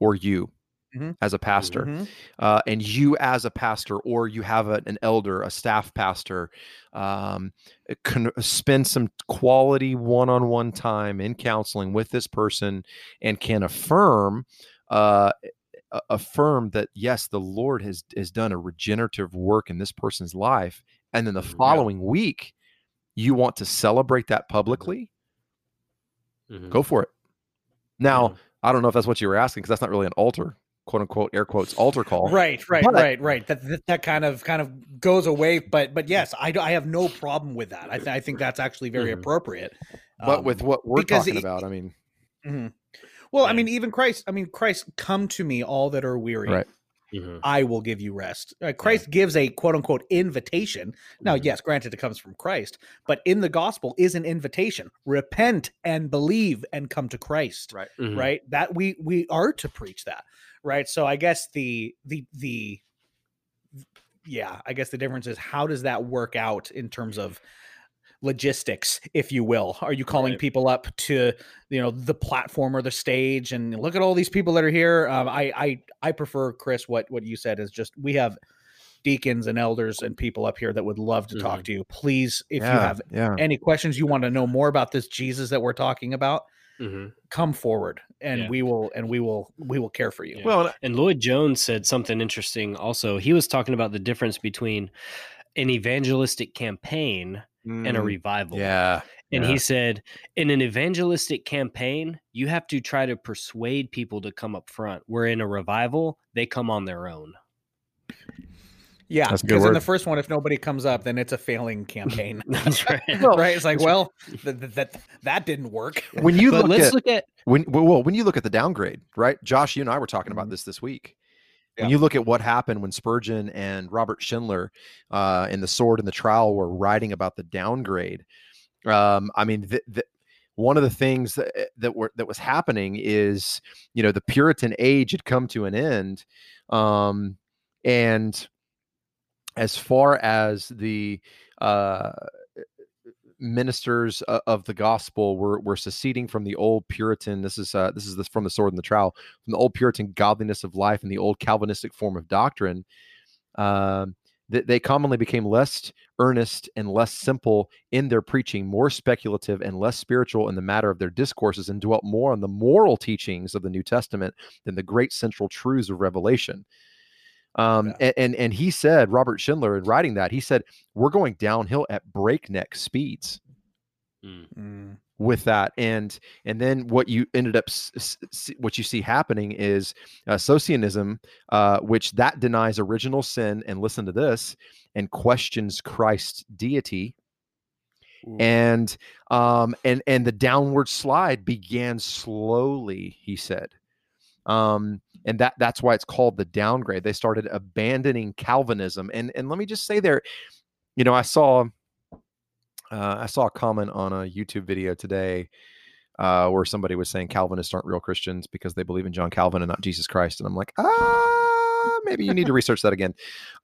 or you mm-hmm. as a pastor, mm-hmm. uh, and you as a pastor, or you have a, an elder, a staff pastor, um, can spend some quality one-on-one time in counseling with this person, and can affirm. Uh, affirm that yes the lord has has done a regenerative work in this person's life and then the mm-hmm. following yeah. week you want to celebrate that mm-hmm. publicly mm-hmm. go for it now i don't know if that's what you were asking because that's not really an altar quote unquote air quotes altar call. Right, right, but, right, right. That, that, that kind of kind of goes away. But but yes, I I have no problem with that. I th- I think that's actually very mm-hmm. appropriate. But um, with what we're talking it, about, I mean, mm-hmm. well, I mean, even Christ. I mean, Christ, come to me, all that are weary. Right. Mm-hmm. I will give you rest. Uh, Christ yeah. gives a quote unquote invitation. Now, mm-hmm. yes, granted, it comes from Christ, but in the gospel is an invitation: repent and believe and come to Christ. Right, mm-hmm. right. That we we are to preach that right? So I guess the the the yeah, I guess the difference is how does that work out in terms of logistics, if you will? Are you calling right. people up to you know the platform or the stage and look at all these people that are here? Um, I I I prefer Chris what what you said is just we have deacons and elders and people up here that would love to talk Mhm. to you. Please, if you have yeah. any questions, you want to know more about this Jesus that we're talking about, Mhm. come forward and Yeah. we will and we will we will care for you. Yeah. Well, And Lloyd Jones said something interesting also. He was talking about the difference between an evangelistic campaign and a mm, revival. yeah. And yeah. he said, in an evangelistic campaign, you have to try to persuade people to come up front. Where in a revival, they come on their own. Yeah, That's a good because in the first one, if nobody comes up, then it's a failing campaign. That's right. right? It's like, well, th- th- that that didn't work. when you but look let's at look at when well, well, when you look at the downgrade, right? Josh, you and I were talking about this this week. When you look at what happened when Spurgeon and Robert Shindler uh, in the Sword and the Trowel were writing about the downgrade, um, I mean, th- th- one of the things that, that were that was happening is, you know, the Puritan age had come to an end, um, and as far as the uh, ministers of the gospel were were seceding from the old Puritan. This is uh, this is this from the sword and the trowel from the old Puritan godliness of life and the old Calvinistic form of doctrine. Um, th- they commonly became less earnest and less simple in their preaching, more speculative and less spiritual in the matter of their discourses, and dwelt more on the moral teachings of the New Testament than the great central truths of Revelation. Um, and, and and he said, Robert Shindler, in writing that, he said, "We're going downhill at breakneck speeds." Mm. with that. And and then what you ended up s- s- s- what you see happening is uh, Socinianism uh, which that denies original sin and listen to this and questions christ's deity. And um and and the downward slide began slowly he said. Um and that that's why it's called the downgrade they started abandoning calvinism and and let me just say there you know i saw uh, I saw a comment on a YouTube video today uh, where somebody was saying Calvinists aren't real Christians because they believe in John Calvin and not Jesus Christ, and I'm like, ah, maybe you need to research that again.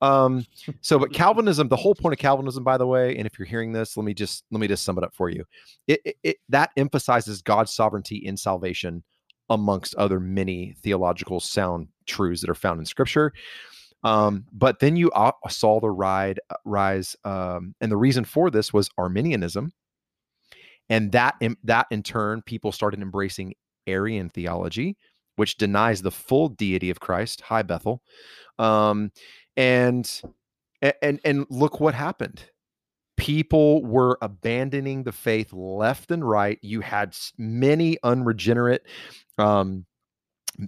Um, so, but Calvinism, the whole point of Calvinism, by the way, and if you're hearing this, let me just let me just sum it up for you. It, it, it that emphasizes God's sovereignty in salvation, amongst other many theological sound truths that are found in Scripture. Um, but then you saw the ride uh, rise, um, and the reason for this was Arminianism, and that in, that in turn people started embracing Arian theology, which denies the full deity of Christ. Hi Bethel, um, and and and look what happened. People were abandoning the faith left and right. You had many unregenerate um,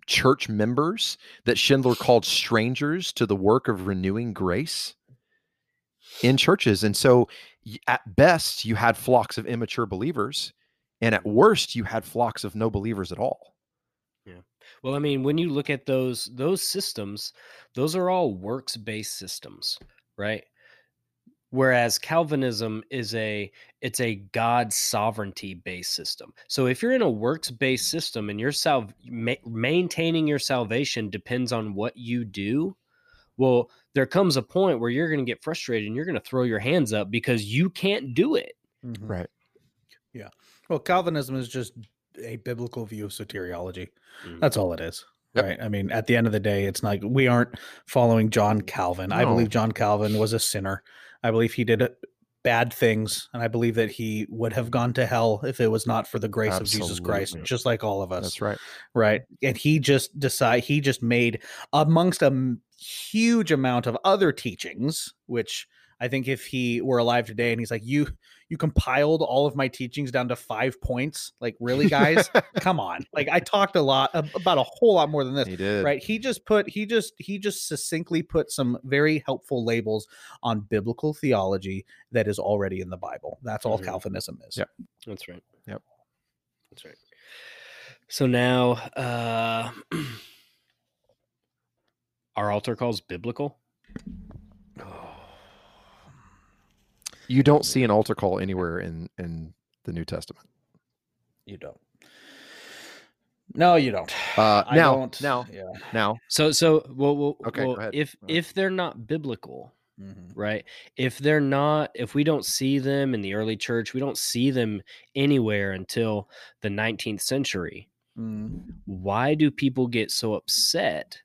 church members that Shindler called strangers to the work of renewing grace in churches. And so, at best, you had flocks of immature believers, and at worst, you had flocks of no believers at all. Yeah. Well, I mean, when you look at those those systems, those are all works-based systems, right? Whereas Calvinism is a it's a God sovereignty based system. So if you're in a works-based system and your sal- ma- maintaining your salvation depends on what you do, well, there comes a point where you're going to get frustrated and you're going to throw your hands up because you can't do it. Mhm. Right. Yeah. Well, Calvinism is just a biblical view of soteriology. Mhm. That's all it is. Yep. Right. I mean, at the end of the day, it's like we aren't following John Calvin. I believe John Calvin was a sinner. I believe he did uh, bad things, and I believe that he would have gone to hell if it was not for the grace of Jesus Christ, just like all of us. That's right. right and he just decide he just made amongst a huge amount of other teachings which i think if he were alive today and he's like you you compiled all of my teachings down to five points like really guys come on like i talked a lot about a whole lot more than this He did. right he just put he just he just succinctly put some very helpful labels on biblical theology that is already in the bible that's all Mhm. calvinism is Yep. That's right. Yep. That's right. So now, uh, are altar calls biblical? You don't see an altar call anywhere in in the New Testament. you don't no you don't Uh, I now, don't- now, yeah now, So, so well, well, Okay, well, if Go ahead. if they're not biblical, Mhm. right? If they're not, if we don't see them in the early church, we don't see them anywhere until the 19th century. Mm. Why do people get so upset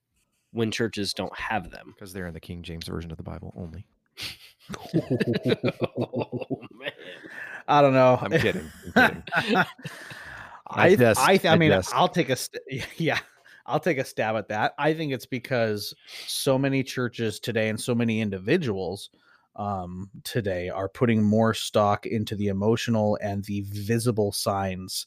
when churches don't have them? Because they're in the King James version of the Bible only. oh, man. I don't know. I'm kidding. I'm kidding. I guess- I, th- I I mean guess. I'll take a st- yeah I'll take a stab at that. I think it's because so many churches today and so many individuals um, today are putting more stock into the emotional and the visible signs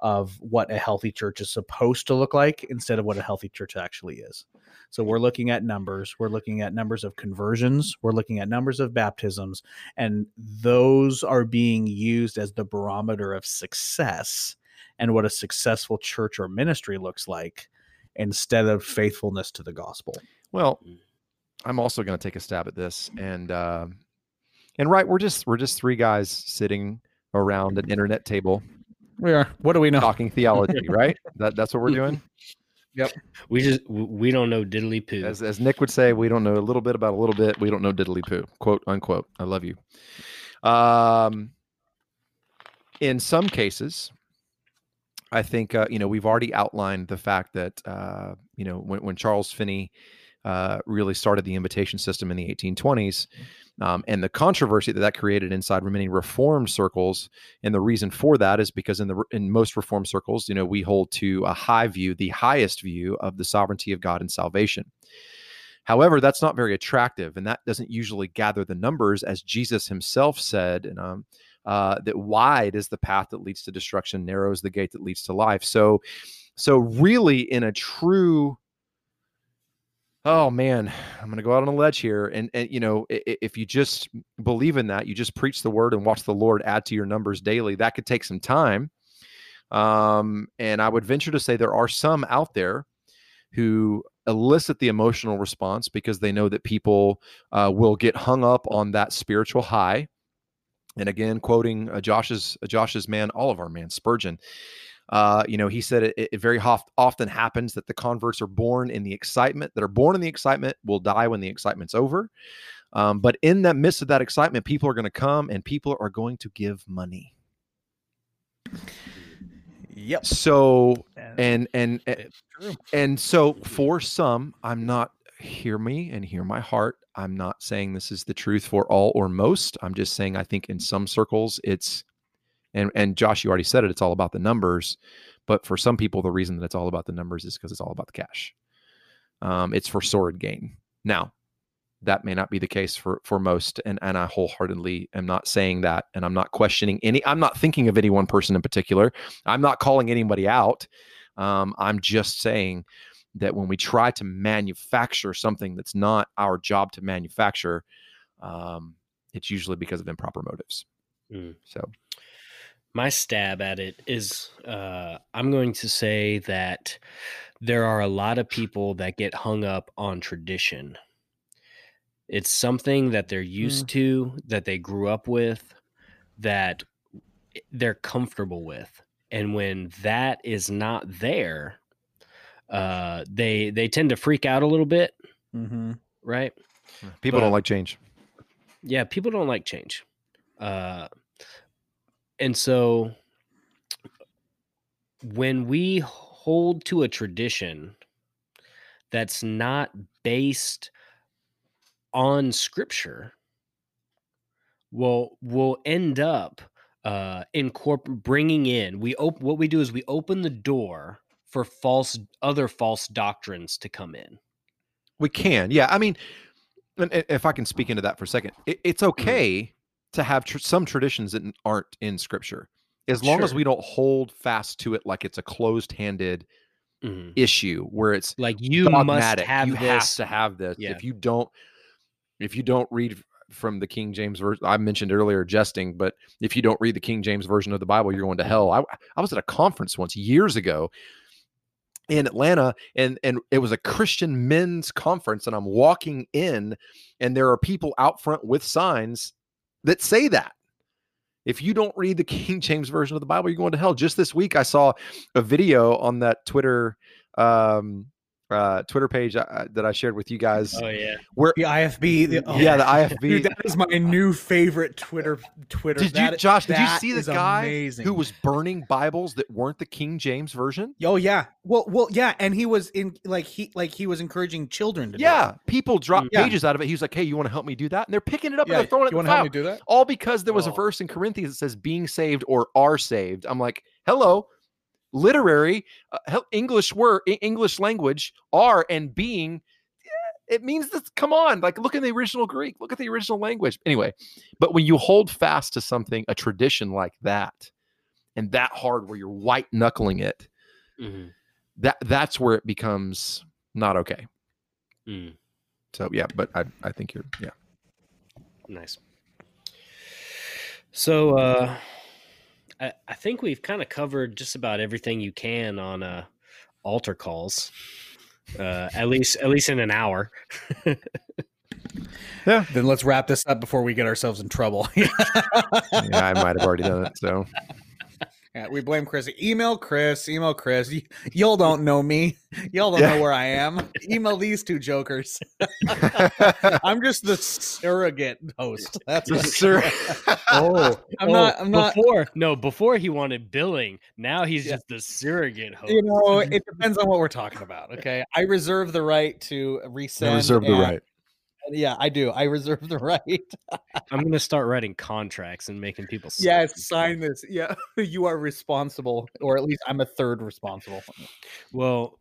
of what a healthy church is supposed to look like instead of what a healthy church actually is. So we're looking at numbers, we're looking at numbers of conversions, we're looking at numbers of baptisms, and those are being used as the barometer of success and what a successful church or ministry looks like instead of faithfulness to the gospel. Well, I'm also going to take a stab at this, and uh, and right, we're just we're just three guys sitting around an internet table We are. What do we know? talking theology, right? That that's what we're doing. We just we don't know diddly poo. As as Nick would say, we don't know a little bit about a little bit. We don't know diddly poo. Quote unquote. I love you. Um, in some cases, I think uh, you know we've already outlined the fact that uh, you know when when Charles Finney uh, really started the invitation system in the 1820s. Um, and the controversy that that created inside many reformed circles, and the reason for that is because in the in most reformed circles, you know, we hold to a high view, the highest view of the sovereignty of God and salvation. However, that's not very attractive, and that doesn't usually gather the numbers, as Jesus Himself said, and um, uh, that wide is the path that leads to destruction, narrow is the gate that leads to life. So, so really, in a true oh man i'm going to go out on a ledge here and and you know if you just believe in that you just preach the word and watch the lord add to your numbers daily that could take some time. Um and i would venture to say there are some out there who elicit the emotional response because they know that people uh, will get hung up on that spiritual high. And again quoting uh, josh's uh, josh's man all of our man spurgeon uh, you know, he said it, it very hof- often happens that the converts are born in the excitement, that are born in the excitement will die when the excitement's over. Um, but in that midst of that excitement, people are going to come and people are going to give money. Yep. So, And- and, and, and, and so for some, I'm not, hear me and hear my heart. I'm not saying this is the truth for all or most. I'm just saying I think in some circles it's, and and Josh, you already said it. It's all about the numbers, but for some people, the reason that it's all about the numbers is because it's all about the cash. Um, it's for sword gain. Now, that may not be the case for for most, and and I wholeheartedly am not saying that, and I'm not questioning any. I'm not thinking of any one person in particular. I'm not calling anybody out. Um, I'm just saying that when we try to manufacture something that's not our job to manufacture, um, it's usually because of improper motives. Mm. So my stab at it is uh, I'm going to say that there are a lot of people that get hung up on tradition. It's something that they're used to, that they grew up with, that they're comfortable with. And when that is not there, uh, they they tend to freak out a little bit, Mm-hmm. right? people But- don't like change. yeah people don't like change uh and so when we hold to a tradition that's not based on scripture well we'll end up uh incorpor- bringing in we op- what we do is we open the door for false other false doctrines to come in We can, yeah. I mean, if I can speak into that for a second, it, it's okay to have tr- some traditions that aren't in Scripture, as long as we don't hold fast to it like it's a closed-handed Mhm. issue where it's like you must have you this have to have this. Yeah. If you don't, if you don't read from the King James version, I mentioned earlier jesting, but if you don't read the King James version of the Bible, you're going to hell. I, I was at a conference once years ago in Atlanta, and and it was a Christian men's conference, and I'm walking in, and there are people out front with signs that say that. If you don't read the King James version of the Bible, you're going to hell. Just this week, I saw a video on that Twitter um, uh, Twitter page uh, that I shared with you guys. Oh yeah, where the IFB. The, oh, yeah, the IFB. Dude, that is my new favorite Twitter. Twitter. Did you, Josh? Did you see the is guy amazing. who was burning Bibles that weren't the King James version? Oh yeah. Well, well, yeah, and he was in like he like he was encouraging children to Yeah, it. people dropped Yeah. pages out of it. He was like, "Hey, you want to help me do that?" And they're picking it up Yeah, and they're throwing it you in wanna the help file. me do that? All because there was a Oh. verse in Corinthians that says "being saved" or "are saved." I'm like, "Hello, literary uh, English word, English language, are and being. It means this. Come on, like look at the original Greek. Look at the original language. Anyway, but when you hold fast to something, a tradition like that, and that hard, where you're white knuckling it, Mhm. that that's where it becomes not okay. Mm, So yeah, but I I think you're yeah. nice. So uh, I I think we've kind of covered just about everything you can on uh, altar calls. Uh, at least at least in an hour. Yeah. Then let's wrap this up before we get ourselves in trouble. Yeah, I might have already done it. So Yeah, we blame Chris. Email Chris. Email Chris. Y- y'all don't know me. Y'all don't Yeah. know where I am. Email these two jokers. I'm just the surrogate host. That's The sur- oh, I'm Oh, not. I'm not. before no before he wanted billing. Now he's Yeah. just the surrogate host. You know, it depends on what we're talking about. Okay, I reserve the right to resend. I reserve the right. Yeah, I do. I reserve the right. I'm gonna start writing contracts and making people. sign Yes, sign this. Yeah, you are responsible, or at least I'm a third responsible. Well,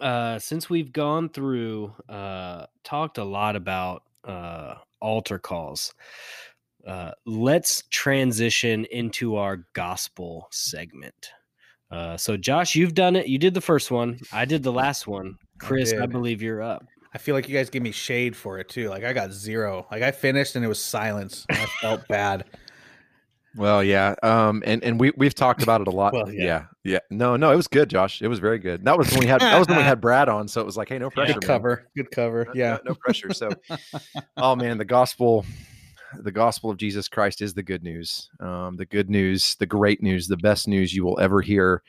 uh, since we've gone through, uh, talked a lot about uh, altar calls, uh, let's transition into our gospel segment. Uh, so, Josh, you've done it. You did the first one. I did the last one. Chris, I, did. believe you're up. I feel like you guys gave me shade for it too. Like I got zero. Like I finished and it was silence. I felt bad. Well, yeah. Um, and and we we've talked about it a lot. Well, yeah. yeah. yeah, No, no, it was good, Josh. It was very good. That was when we had that was when we had Brad on, so it was like, hey, no pressure. Good man. cover. Good cover. No- Yeah. no, no pressure. So, oh man, the gospel, the gospel of Jesus Christ is the good news. Um, the good news, the great news, the best news you will ever hear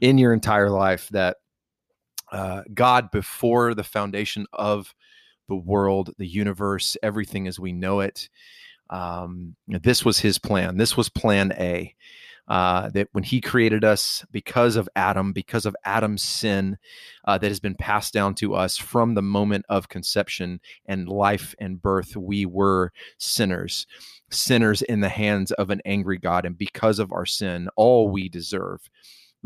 in your entire life. That uh, God, before the foundation of the world, the universe, everything as we know it, um, this was His plan. This was Plan A. Uh, that when he created us because of Adam, because of Adam's sin uh, that has been passed down to us from the moment of conception and life and birth, we were sinners, sinners in the hands of an angry God. And because of our sin, all we deserve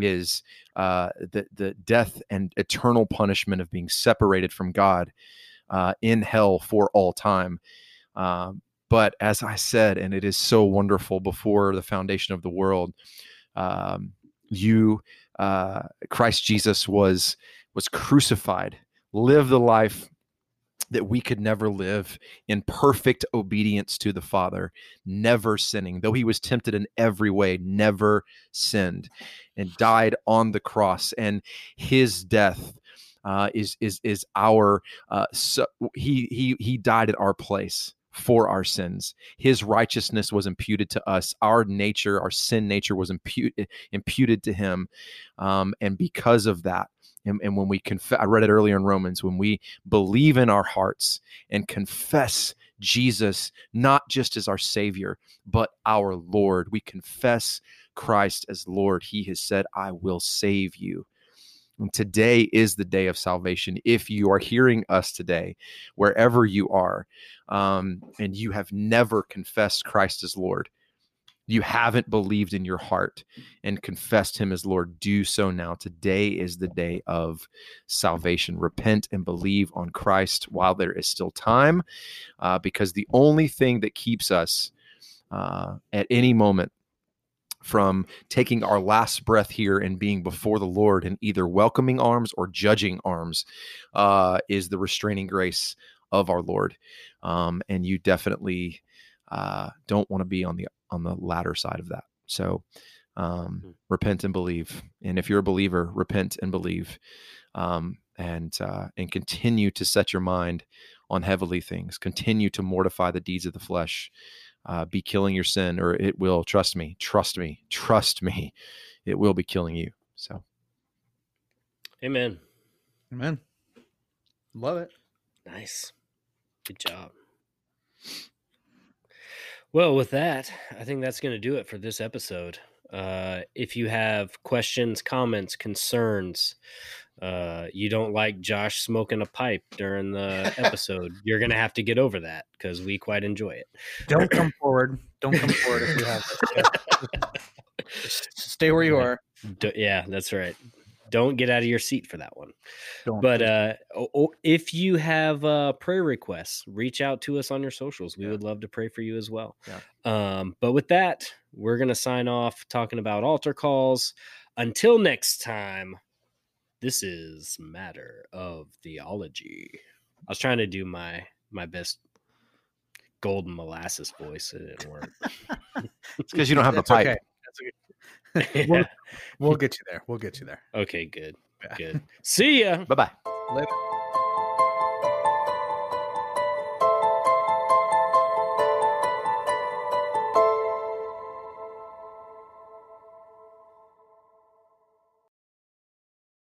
is uh, the, the death and eternal punishment of being separated from God uh, in hell for all time. Um, but as I said, and it is so wonderful before the foundation of the world, um, you, uh, Christ Jesus, was was crucified, lived the life that we could never live in perfect obedience to the Father, never sinning, though he was tempted in every way, never sinned, and died on the cross. And his death uh, is is is our uh, so he he he died at our place for our sins. His righteousness was imputed to us. Our nature, our sin nature, was imputed imputed to him, um, and because of that. And, and when we confess, I read it earlier in Romans, when we believe in our hearts and confess Jesus, not just as our Savior, but our Lord, we confess Christ as Lord. He has said, I will save you. And today is the day of salvation. If you are hearing us today, wherever you are, um, and you have never confessed Christ as Lord, you haven't believed in your heart and confessed him as Lord, do so now. Today is the day of salvation. Repent and believe on Christ while there is still time, uh, because the only thing that keeps us uh, at any moment from taking our last breath here and being before the Lord in either welcoming arms or judging arms uh, is the restraining grace of our Lord. Um, and you definitely uh, don't want to be on the on the latter side of that. So um, Mhm. repent and believe. And if you're a believer, repent and believe, um, and uh, and continue to set your mind on heavenly things. Continue to mortify the deeds of the flesh. Uh, be killing your sin, or it will. Trust me. Trust me. Trust me. It will be killing you. So Amen. Amen. Love it. Nice. Good job. Well, with that, I think that's going to do it for this episode. Uh, if you have questions, comments, concerns, uh, you don't like Josh smoking a pipe during the episode, you're going to have to get over that because we quite enjoy it. Don't come forward. Don't come forward if you have it. Just stay where you are. D- yeah, that's right. Don't get out of your seat for that one. Don't. But uh, o- o- if you have uh, prayer requests, reach out to us on your socials. We would love to pray for you as well. Yeah. Um, but with that, we're gonna sign off talking about altar calls. Until next time, this is matter of theology. I was trying to do my my best golden molasses voice. It didn't work. It's because you don't have the pipe. okay. That's okay. We'll, we'll get you there. We'll get you there. okay, good, Yeah. good. See ya. Bye bye. Later.